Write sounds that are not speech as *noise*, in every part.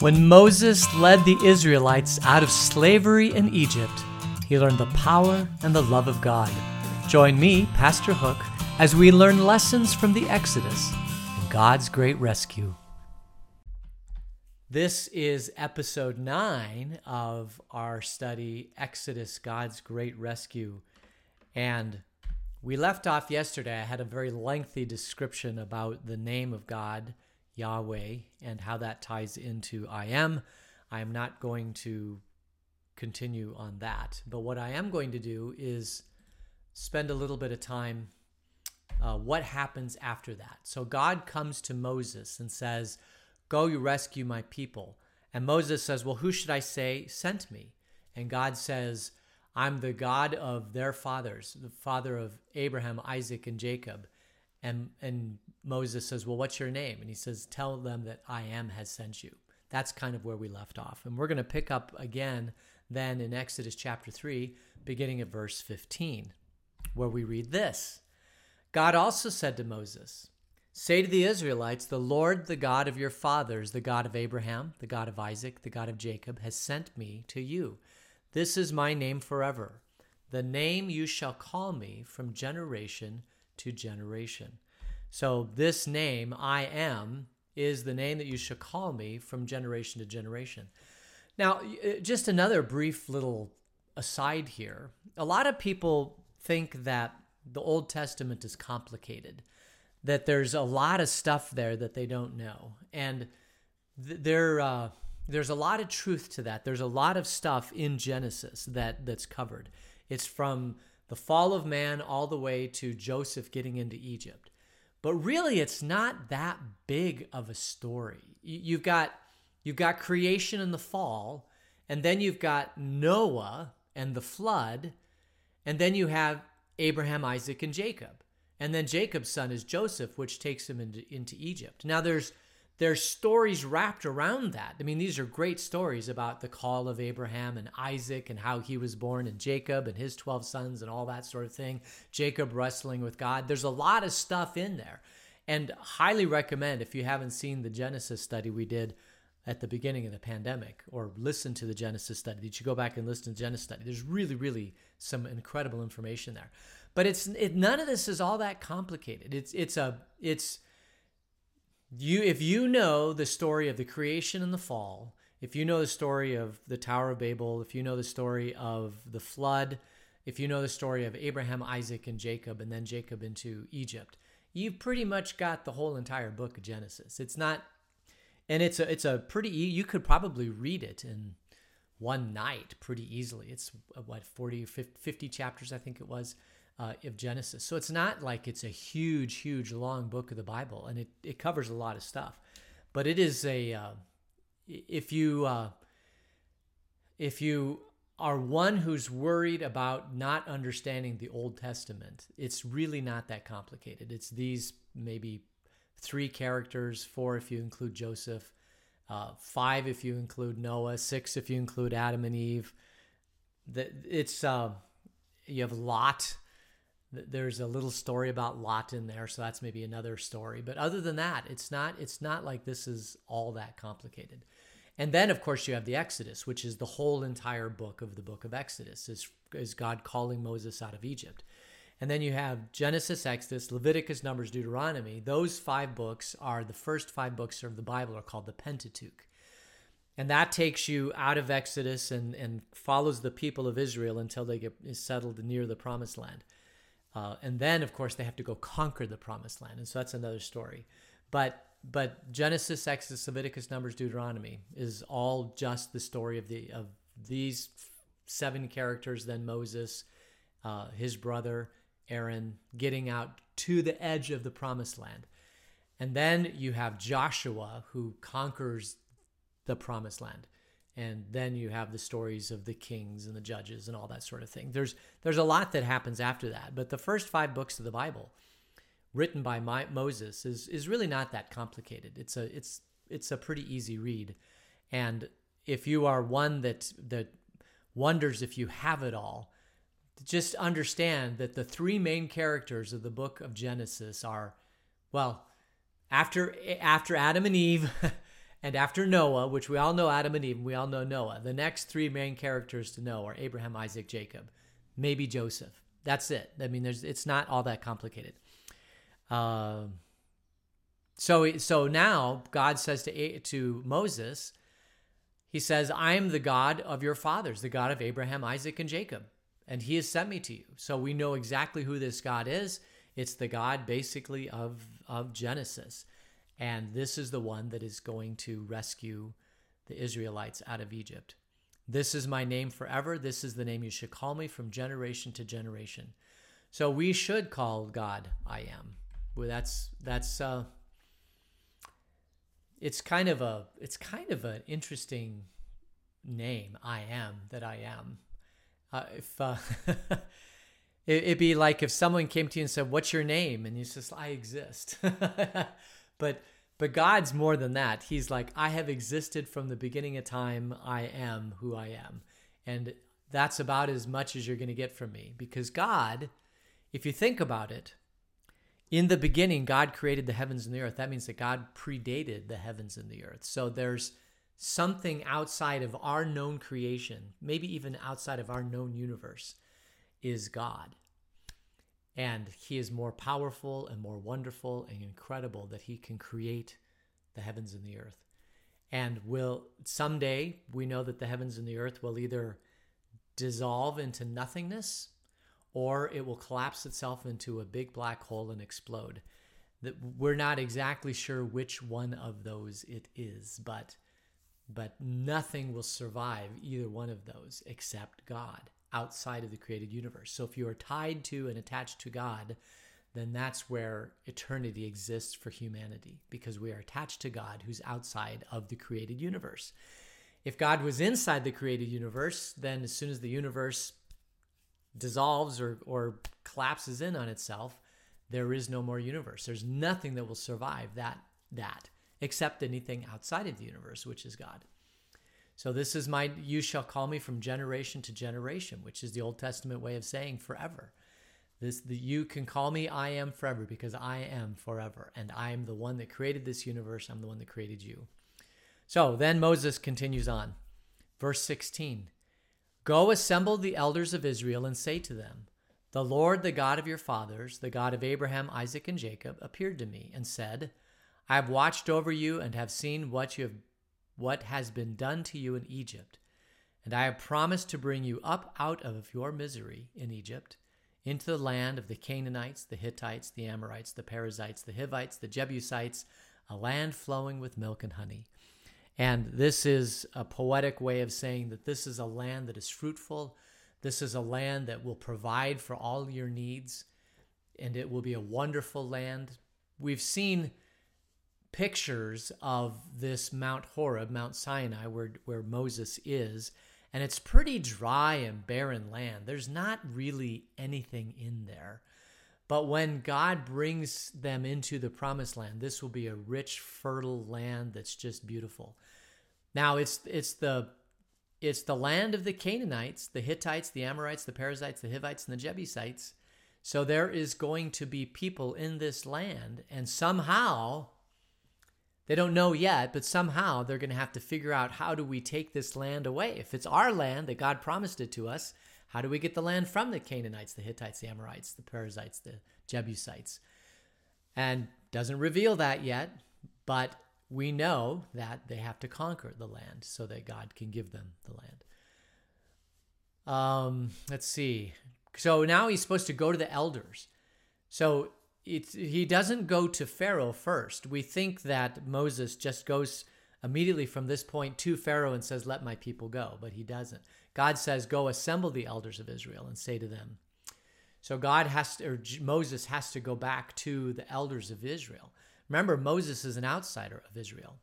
When Moses led the Israelites out of slavery in Egypt, he learned the power and the love of God. Join me, Pastor Hook, as we learn lessons from the Exodus and God's great rescue. This is episode 9 of our study, Exodus God's Great Rescue. And we left off yesterday. I had a very lengthy description about the name of God, Yahweh, and how that ties into I am. I am not going to continue on that. But what I am going to do is spend a little bit of time uh, what happens after that. So God comes to Moses and says, Go, you rescue my people. And Moses says, Well, who should I say sent me? And God says, I'm the God of their fathers, the father of Abraham, Isaac, and Jacob. And, and Moses says, Well, what's your name? And he says, Tell them that I am has sent you. That's kind of where we left off. And we're going to pick up again then in Exodus chapter 3, beginning at verse 15, where we read this God also said to Moses, Say to the Israelites, The Lord, the God of your fathers, the God of Abraham, the God of Isaac, the God of Jacob, has sent me to you. This is my name forever, the name you shall call me from generation to generation. So, this name, I am, is the name that you shall call me from generation to generation. Now, uh, just another brief little aside here. A lot of people think that the Old Testament is complicated, that there's a lot of stuff there that they don't know. And th- there, uh, there's a lot of truth to that. There's a lot of stuff in Genesis that that's covered. It's from the fall of man all the way to Joseph getting into Egypt. But really it's not that big of a story. You've got you've got creation and the fall, and then you've got Noah and the flood, and then you have Abraham, Isaac, and Jacob. And then Jacob's son is Joseph, which takes him into, into Egypt. Now there's there's stories wrapped around that. I mean, these are great stories about the call of Abraham and Isaac and how he was born, and Jacob and his 12 sons and all that sort of thing. Jacob wrestling with God. There's a lot of stuff in there. And highly recommend if you haven't seen the Genesis study we did at the beginning of the pandemic or listen to the Genesis study, you go back and listen to Genesis study. There's really, really some incredible information there. But it's it, none of this is all that complicated. It's it's a it's you if you know the story of the creation and the fall if you know the story of the tower of babel if you know the story of the flood if you know the story of abraham isaac and jacob and then jacob into egypt you've pretty much got the whole entire book of genesis. It's not and it's a it's a pretty you could probably read it in one night pretty easily. It's uh, what 40 or 50 chapters i think it was uh, of Genesis. So it's not like it's a huge, huge, long book of the Bible, and it, it covers a lot of stuff. But it is a uh, if you uh, if you are one who's worried about not understanding the Old Testament, it's really not that complicated. It's these maybe three characters, four if you include Joseph, uh, five if you include Noah, six if you include Adam and Eve. That it's uh, you have Lot there's a little story about Lot in there, so that's maybe another story. But other than that, it's not it's not like this is all that complicated. And then of course you have the Exodus, which is the whole entire book of the book of Exodus, is is God calling Moses out of Egypt. And then you have Genesis, Exodus, Leviticus, Numbers, Deuteronomy. Those five books are the first five books of the Bible are called the Pentateuch. And that takes you out of Exodus and, and follows the people of Israel until they get settled near the promised land. Uh, and then, of course, they have to go conquer the promised land. And so that's another story. But but Genesis, Exodus, Leviticus, Numbers, Deuteronomy is all just the story of the of these seven characters. Then Moses, uh, his brother Aaron, getting out to the edge of the promised land, and then you have Joshua who conquers the promised land and then you have the stories of the kings and the judges and all that sort of thing. There's there's a lot that happens after that, but the first five books of the Bible, written by my, Moses, is is really not that complicated. It's a it's it's a pretty easy read, and if you are one that that wonders if you have it all, just understand that the three main characters of the book of Genesis are, well, after after Adam and Eve. *laughs* and after Noah, which we all know Adam and Eve, we all know Noah, the next three main characters to know are Abraham, Isaac, Jacob, maybe Joseph. That's it. I mean, there's it's not all that complicated. Uh, so so now God says to to Moses, He says, "I am the God of your fathers, the God of Abraham, Isaac, and Jacob, and He has sent me to you." So we know exactly who this God is. It's the God basically of of Genesis. And this is the one that is going to rescue the Israelites out of Egypt. This is my name forever. This is the name you should call me from generation to generation. So we should call God I am. Well, that's that's uh, it's kind of a it's kind of an interesting name. I am that I am. Uh, if uh, *laughs* it, would be like if someone came to you and said, "What's your name?" and you says, "I exist." *laughs* but but God's more than that. He's like, I have existed from the beginning of time. I am who I am. And that's about as much as you're going to get from me. Because God, if you think about it, in the beginning, God created the heavens and the earth. That means that God predated the heavens and the earth. So there's something outside of our known creation, maybe even outside of our known universe, is God. And he is more powerful and more wonderful and incredible that he can create the heavens and the earth. And will someday we know that the heavens and the earth will either dissolve into nothingness or it will collapse itself into a big black hole and explode. That we're not exactly sure which one of those it is, but but nothing will survive either one of those except God outside of the created universe. So if you are tied to and attached to God, then that's where eternity exists for humanity because we are attached to God who's outside of the created universe. If God was inside the created universe, then as soon as the universe dissolves or, or collapses in on itself, there is no more universe. There's nothing that will survive that that except anything outside of the universe, which is God. So this is my you shall call me from generation to generation, which is the Old Testament way of saying forever. This the you can call me I am forever because I am forever and I am the one that created this universe. I'm the one that created you. So then Moses continues on. Verse 16. Go assemble the elders of Israel and say to them, The Lord, the God of your fathers, the God of Abraham, Isaac, and Jacob, appeared to me and said, I have watched over you and have seen what you have what has been done to you in Egypt. And I have promised to bring you up out of your misery in Egypt into the land of the Canaanites, the Hittites, the Amorites, the Perizzites, the Hivites, the Jebusites, a land flowing with milk and honey. And this is a poetic way of saying that this is a land that is fruitful. This is a land that will provide for all your needs, and it will be a wonderful land. We've seen pictures of this Mount Horeb, Mount Sinai, where, where Moses is, and it's pretty dry and barren land. There's not really anything in there. But when God brings them into the promised land, this will be a rich, fertile land that's just beautiful. Now it's it's the it's the land of the Canaanites, the Hittites, the Amorites, the Perizzites, the Hivites, and the Jebusites. So there is going to be people in this land, and somehow they don't know yet, but somehow they're going to have to figure out how do we take this land away? If it's our land that God promised it to us, how do we get the land from the Canaanites, the Hittites, the Amorites, the Perizzites, the Jebusites? And doesn't reveal that yet, but we know that they have to conquer the land so that God can give them the land. Um, let's see. So now he's supposed to go to the elders. So it's, he doesn't go to Pharaoh first. We think that Moses just goes immediately from this point to Pharaoh and says, Let my people go, but he doesn't. God says, Go assemble the elders of Israel and say to them. So God has to, or Moses has to go back to the elders of Israel. Remember, Moses is an outsider of Israel.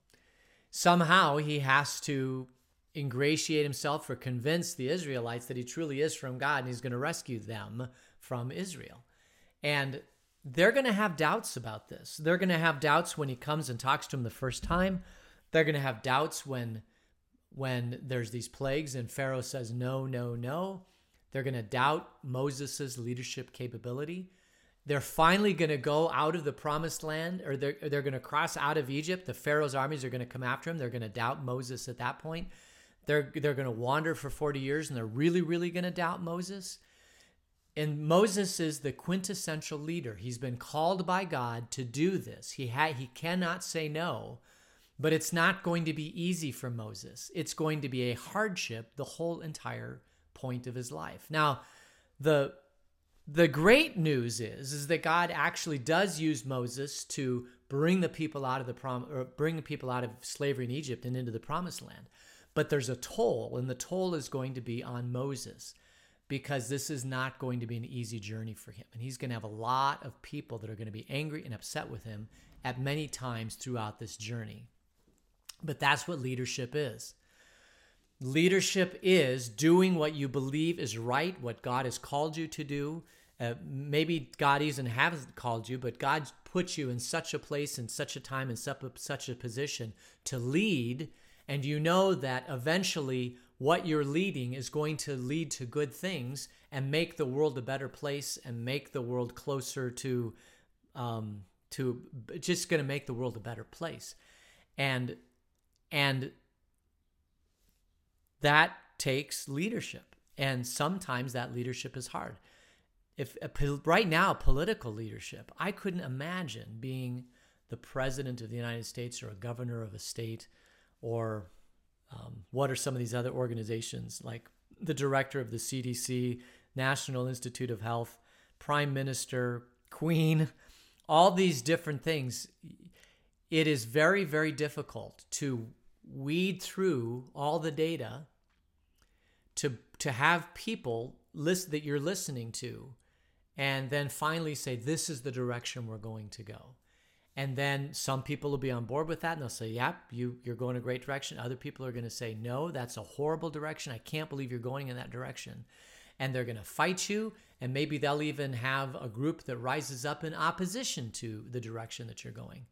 Somehow he has to ingratiate himself or convince the Israelites that he truly is from God and he's going to rescue them from Israel. And they're going to have doubts about this. They're going to have doubts when he comes and talks to them the first time. They're going to have doubts when when there's these plagues and Pharaoh says no, no, no. They're going to doubt Moses' leadership capability. they're finally going to go out of the promised land or they're, they're going to cross out of Egypt. The Pharaoh's armies are going to come after him. They're going to doubt Moses at that point. They're, they're going to wander for 40 years and they're really, really going to doubt Moses. And Moses is the quintessential leader. He's been called by God to do this. He, ha- he cannot say no, but it's not going to be easy for Moses. It's going to be a hardship the whole entire point of his life. Now, the the great news is is that God actually does use Moses to bring the people out of the prom or bring the people out of slavery in Egypt and into the promised land. But there's a toll and the toll is going to be on Moses because this is not going to be an easy journey for him and he's going to have a lot of people that are going to be angry and upset with him at many times throughout this journey. But that's what leadership is. Leadership is doing what you believe is right, what God has called you to do. Uh, maybe God even hasn't called you, but God put you in such a place, in such a time, in such a position to lead. And you know that eventually what you're leading is going to lead to good things and make the world a better place and make the world closer to, um, to just going to make the world a better place. And, and that takes leadership. And sometimes that leadership is hard. If right now, political leadership, I couldn't imagine being the president of the United States or a governor of a state or um, what are some of these other organizations like the director of the CDC, National Institute of Health, prime minister, queen, all these different things. It is very, very difficult to weed through all the data to to have people list that you're listening to and then finally say this is the direction we're going to go and then some people will be on board with that and they'll say yep you you're going a great direction. Other people are going to say no that's a horrible direction. I can't believe you're going in that direction. And they're going to fight you and maybe they'll even have a group that rises up in opposition to the direction that you're going.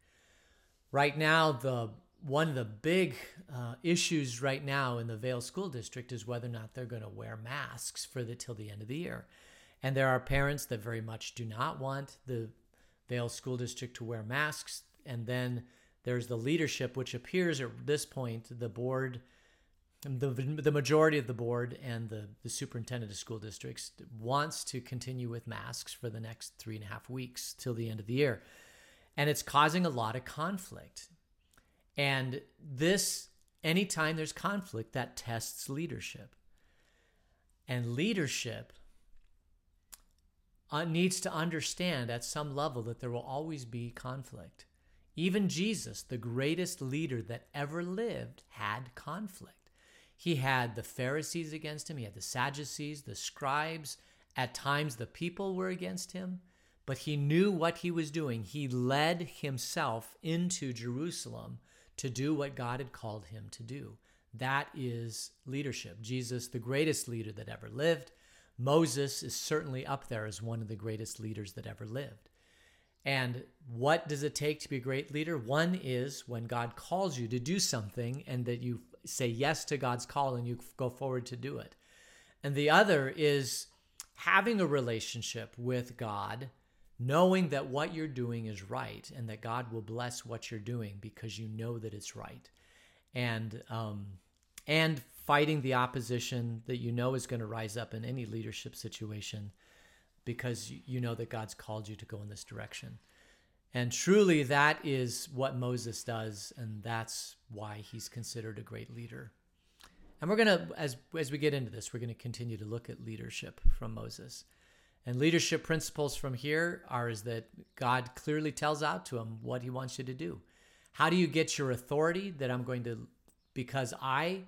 Right now the one of the big uh, issues right now in the Vail School District is whether or not they're going to wear masks for the till the end of the year. And there are parents that very much do not want the Vail School District to wear masks. And then there's the leadership, which appears at this point, the board, the, the majority of the board and the, the superintendent of school districts wants to continue with masks for the next three and a half weeks till the end of the year. And it's causing a lot of conflict and this, anytime there's conflict, that tests leadership. And leadership Uh, needs to understand at some level that there will always be conflict. Even Jesus, the greatest leader that ever lived, had conflict. He had the Pharisees against him, he had the Sadducees, the scribes. At times, the people were against him, but he knew what he was doing. He led himself into Jerusalem to do what God had called him to do. That is leadership. Jesus, the greatest leader that ever lived. Moses is certainly up there as one of the greatest leaders that ever lived. And what does it take to be a great leader? One is when God calls you to do something and that you say yes to God's call and you go forward to do it. And the other is having a relationship with God knowing that what you're doing is right and that God will bless what you're doing because you know that it's right, and um, and fighting the opposition that you know is going to rise up in any leadership situation because you know that God's called you to go in this direction. And truly, that is what Moses does, and that's why he's considered a great leader. And we're going to, as, as we get into this, we're going to continue to look at leadership from Moses. And leadership principles from here are is that God clearly tells out to him what he wants you to do. How do you get your authority that I'm going to because I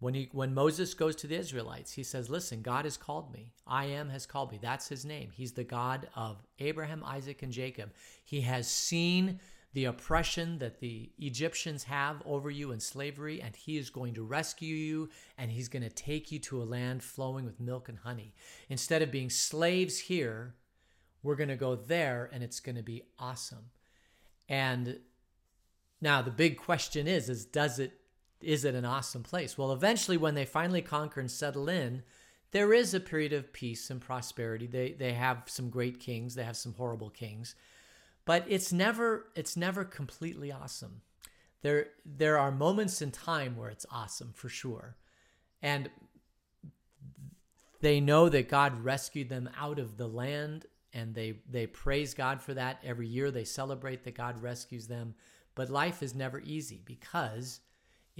when he when Moses goes to the Israelites, he says, "Listen, God has called me. I am has called me. That's his name. He's the God of Abraham, Isaac, and Jacob. He has seen the oppression that the Egyptians have over you in slavery, and he is going to rescue you and he's going to take you to a land flowing with milk and honey. Instead of being slaves here, we're going to go there and it's going to be awesome. And now the big question is is does it is it an awesome place? Well, eventually when they finally conquer and settle in, there is a period of peace and prosperity. They they have some great kings, they have some horrible kings, but it's never it's never completely awesome. There there are moments in time where it's awesome for sure, and they know that God rescued them out of the land, and they they praise God for that every year. They celebrate that God rescues them, but life is never easy because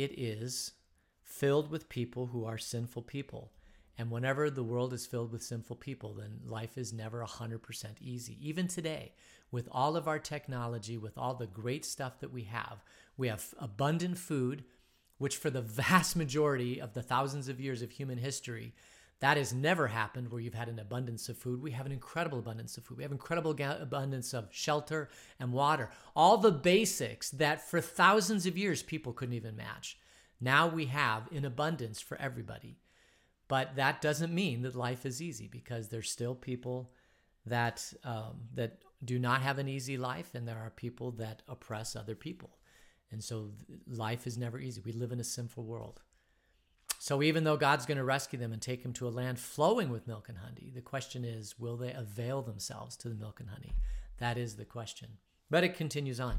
it is filled with people who are sinful people and whenever the world is filled with sinful people, then life is never 100% easy. Even today, with all of our technology, with all the great stuff that we have, we have abundant food, which for the *laughs* vast majority of the thousands of years of human history, that has never happened where you've had an abundance of food. We have an incredible abundance of food. We have incredible abundance of shelter and water. All the basics that for thousands of years people couldn't even match. Now we have in abundance for everybody. But that doesn't mean that life is easy because there's still people that um, that do not have an easy life, and there are people that oppress other people, and so life is never easy. We live in a sinful world. So even though God's going to rescue them and take them to a land flowing with milk and honey, the question is, will they avail themselves to the milk and honey? That is the question. But it continues on.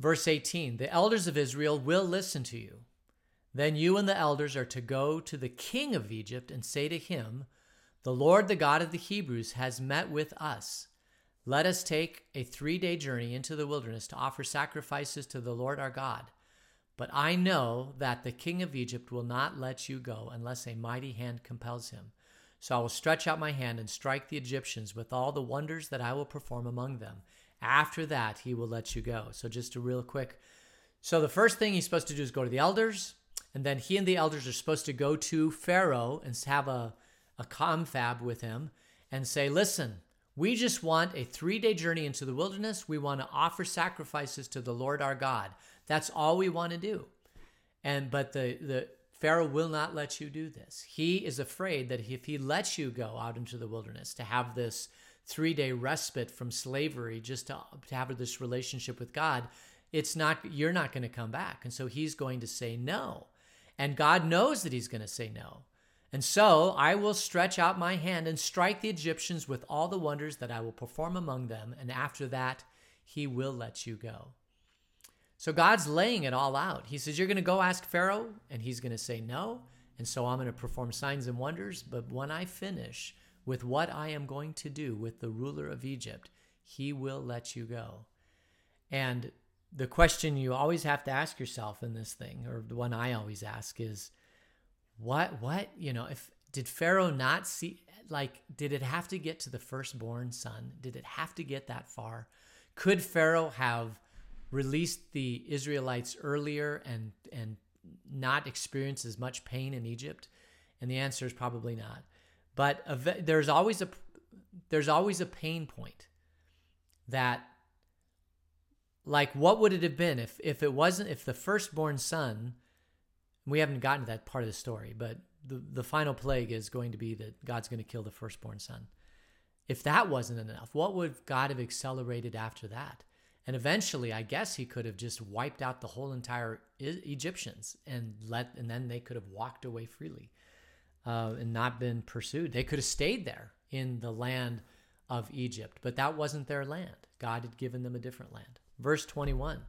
Verse 18 The elders of Israel will listen to you then you and the elders are to go to the king of Egypt and say to him, The Lord, the God of the Hebrews, has met with us. Let us take a three day journey into the wilderness to offer sacrifices to the Lord our God. But I know that the king of Egypt will not let you go unless a mighty hand compels him. So I will stretch out my hand and strike the Egyptians with all the wonders that I will perform among them. After that, he will let you go. So, just a real quick. So, the first thing he's supposed to do is go to the elders. And then he and the elders are supposed to go to Pharaoh and have a, a confab with him and say, listen, we just want a three day journey into the wilderness. We want to offer sacrifices to the Lord our God. That's all we want to do. And but the, the Pharaoh will not let you do this. He is afraid that if he lets you go out into the wilderness to have this three day respite from slavery, just to, to have this relationship with God, it's not you're not going to come back. And so he's going to say no. And God knows that he's going to say no. And so I will stretch out my hand and strike the Egyptians with all the wonders that I will perform among them. And after that, he will let you go. So God's laying it all out. He says, You're going to go ask Pharaoh, and he's going to say no. And so I'm going to perform signs and wonders. But when I finish with what I am going to do with the ruler of Egypt, he will let you go. And the question you always have to ask yourself in this thing, or the one I always ask, is what, what, you know, if did Pharaoh not see, like, did it have to get to the firstborn son? Did it have to get that far? Could Pharaoh have released the Israelites earlier and, and not experience as much pain in Egypt? And the answer is probably not. But there's always a, there's always a pain point that like what would it have been if if it wasn't if the firstborn son we haven't gotten to that part of the story but the the final plague is going to be that god's going to kill the firstborn son if that wasn't enough what would god have accelerated after that and eventually i guess he could have just wiped out the whole entire egyptians and let and then they could have walked away freely uh, and not been pursued. They could have stayed there in the land of egypt but that wasn't their land. God had given them a different land. Verse 21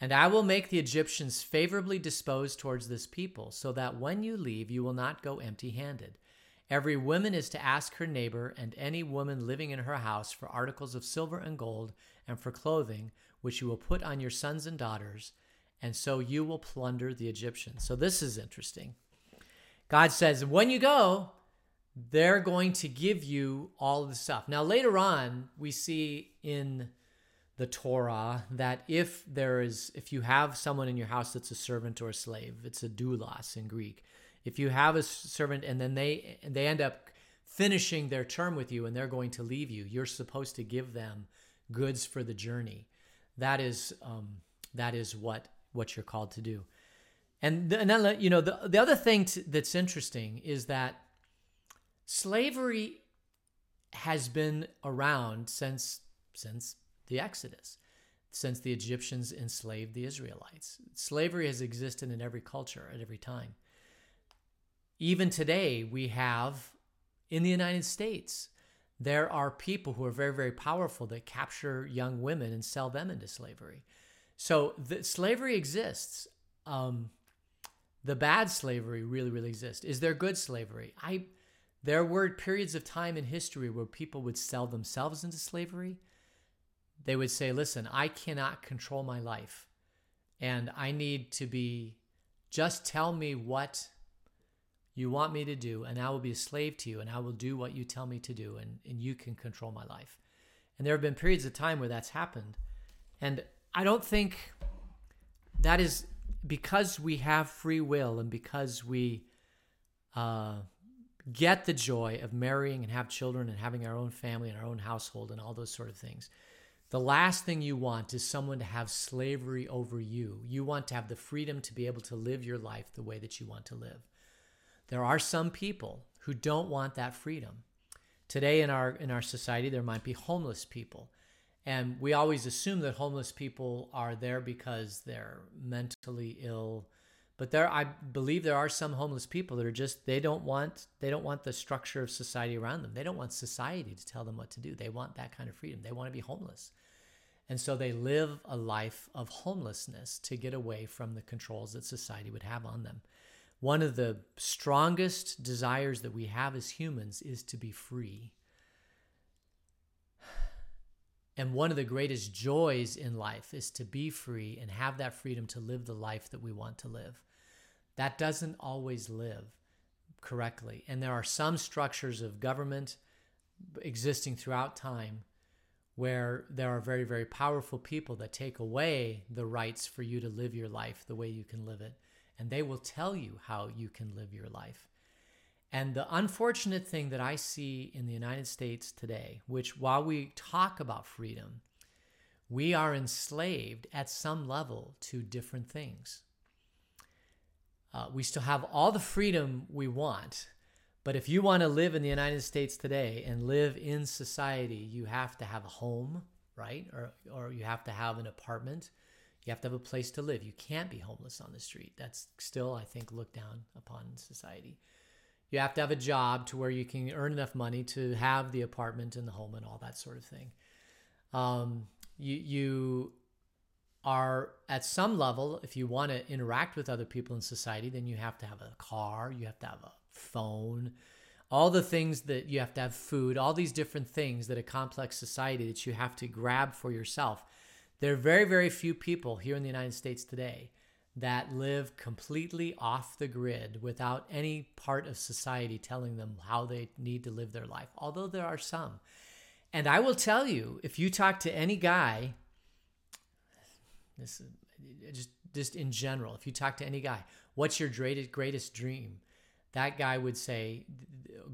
And I will make the Egyptians favorably disposed towards this people, so that when you leave, you will not go empty handed. Every woman is to ask her neighbor and any woman living in her house for articles of silver and gold and for clothing, which you will put on your sons and daughters, and so you will plunder the Egyptians. So this is interesting. God says, when you go, they're going to give you all the stuff. Now, later on, we see in the Torah that if there is if you have someone in your house that's a servant or a slave, it's a doulos in Greek. If you have a servant and then they they end up finishing their term with you and they're going to leave you, you're supposed to give them goods for the journey. That is um, that is what what you're called to do. And, then you know the the other thing that's interesting is that slavery has been around since since the Exodus, since the Egyptians enslaved the Israelites. Slavery has existed in every culture at every time. Even today, we have in the United States, there are people who are very, very powerful that capture young women and sell them into slavery. So the, slavery exists. Um, the bad slavery really, really exists. Is there good slavery? I there were periods of time in history where people would sell themselves into slavery. They would say, "Listen, I cannot control my life, and I need to be. Just tell me what you want me to do, and I will be a slave to you, and I will do what you tell me to do, and, and you can control my life. And there have been periods of time where that's happened. And I don't think that is because we have free will and because we uh, get the joy of marrying and have children and having our own family and our own household and all those sort of things. The last thing you want is someone to have slavery over you. You want to have the freedom to be able to live your life the way that you want to live. There are some people who don't want that freedom. Today in our in our society there might be homeless people. And we always assume that homeless people are there because they're mentally ill. But there I believe there are some homeless people that are just they don't want they don't want the structure of society around them. They don't want society to tell them what to do. They want that kind of freedom. They want to be homeless. And so they live a life of homelessness to get away from the controls that society would have on them one of the strongest desires that we have as humans is to be free. And one of the greatest joys in life is to be free and have that freedom to live the life that we want to live. That doesn't always live correctly. And there are some structures of government existing throughout time where there are very, very powerful people that take away the rights for you to live your life the way you can live it and they will tell you how you can live your life. And the unfortunate thing that I see in the United States today, which while we talk about freedom, we are enslaved at some level to different things. Uh, we still have all the freedom we want, but if you want to live in the United States today and live in society, you have to have a home, right? Or, or you have to have an apartment you have to have a place to live. You can't be homeless on the street. That's still, I think, looked down upon in society. You have to have a job to where you can earn enough money to have the apartment and the home and all that sort of thing. Um, you, you are at some level, if you want to interact with other people in society, then you have to have a car, you have to have a phone, all the things that you have to have food, all these different things that a complex society that you have to grab for yourself. There are very, very few people here in the United States today that live completely off the grid without any part of society telling them how they need to live their life, although there are some. And I will tell you, if you talk to any guy, this uh, just just in general, if you talk to any guy, what's your greatest greatest dream? That guy would say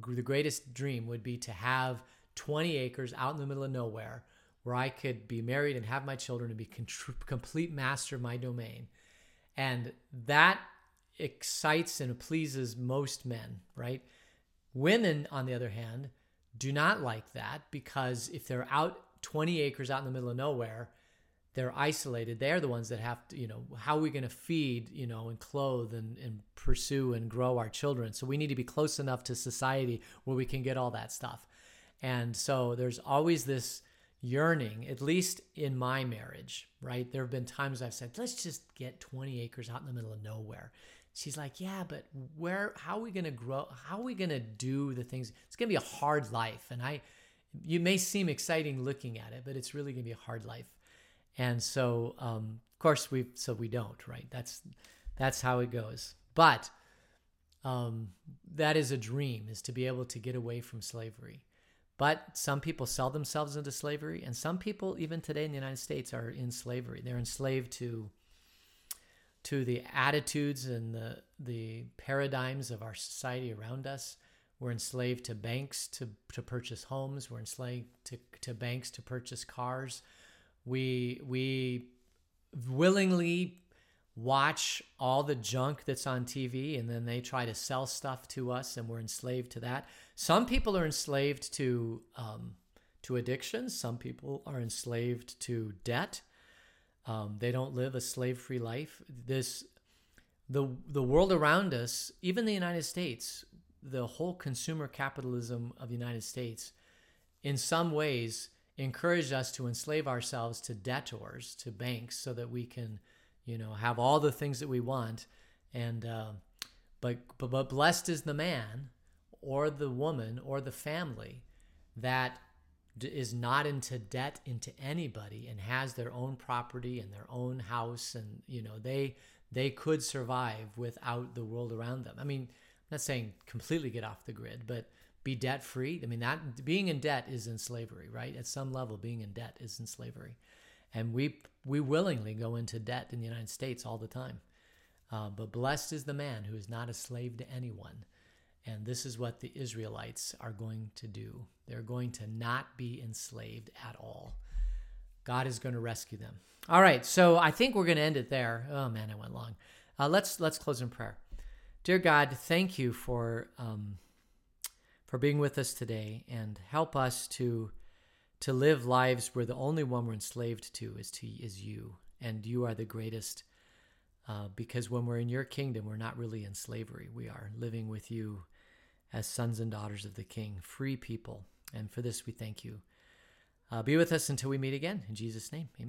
the greatest dream would be to have 20 acres out in the middle of nowhere where I could be married and have my children and be complete master of my domain. And that excites and pleases most men, right? Women, on the other hand, do not like that because if they're out 20 acres out in the middle of nowhere, they're isolated. They're the ones that have to, you know, how are we going to feed, you know, and clothe and, and pursue and grow our children? So we need to be close enough to society where we can get all that stuff. And so there's always this yearning, at least in my marriage, right? There have been times I've said, let's just get 20 acres out in the middle of nowhere. She's like, yeah, but where, how are we going to grow? How are we going to do the things? It's going to be a hard life. And I, you may seem exciting looking at it, but it's really going to be a hard life. And so, um, of course, we, so we don't, right? That's, that's how it goes. But, um, that is a dream is to be able to get away from slavery but some people sell themselves into slavery, and some people, even today in the United States, are in slavery. They're enslaved to to the attitudes and the the paradigms of our society around us. We're enslaved to banks to, to purchase homes. We're enslaved to, to banks to purchase cars. We we willingly watch all the junk that's on TV and then they try to sell stuff to us and we're enslaved to that. Some people are enslaved to um, to addictions. Some people are enslaved to debt. Um, they don't live a slave-free life. This the the world around us, even the United States, the whole consumer capitalism of the United States, in some ways encouraged us to enslave ourselves to debtors, to banks, so that we can, you know, have all the things that we want. And uh, but, but but blessed is the man, or the woman, or the family that is not into debt into anybody and has their own property and their own house and you know they they could survive without the world around them. I mean, I'm not saying completely get off the grid, but be debt free. I mean, that being in debt is in slavery, right? At some level, being in debt is in slavery, and we we willingly go into debt in the United States all the time. Uh, but blessed is the man who is not a slave to anyone. And this is what the Israelites are going to do. They're going to not be enslaved at all. God is going to rescue them. All right, so I think we're going to end it there. Oh man, I went long. Uh, let's let's close in prayer. Dear God, thank you for um, for being with us today, and help us to to live lives where the only one we're enslaved to is to is you, and you are the greatest. Uh, because when we're in your kingdom, we're not really in slavery. We are living with you as sons and daughters of the King, free people. And for this, we thank you. Uh, be with us until we meet again. In Jesus' name, amen.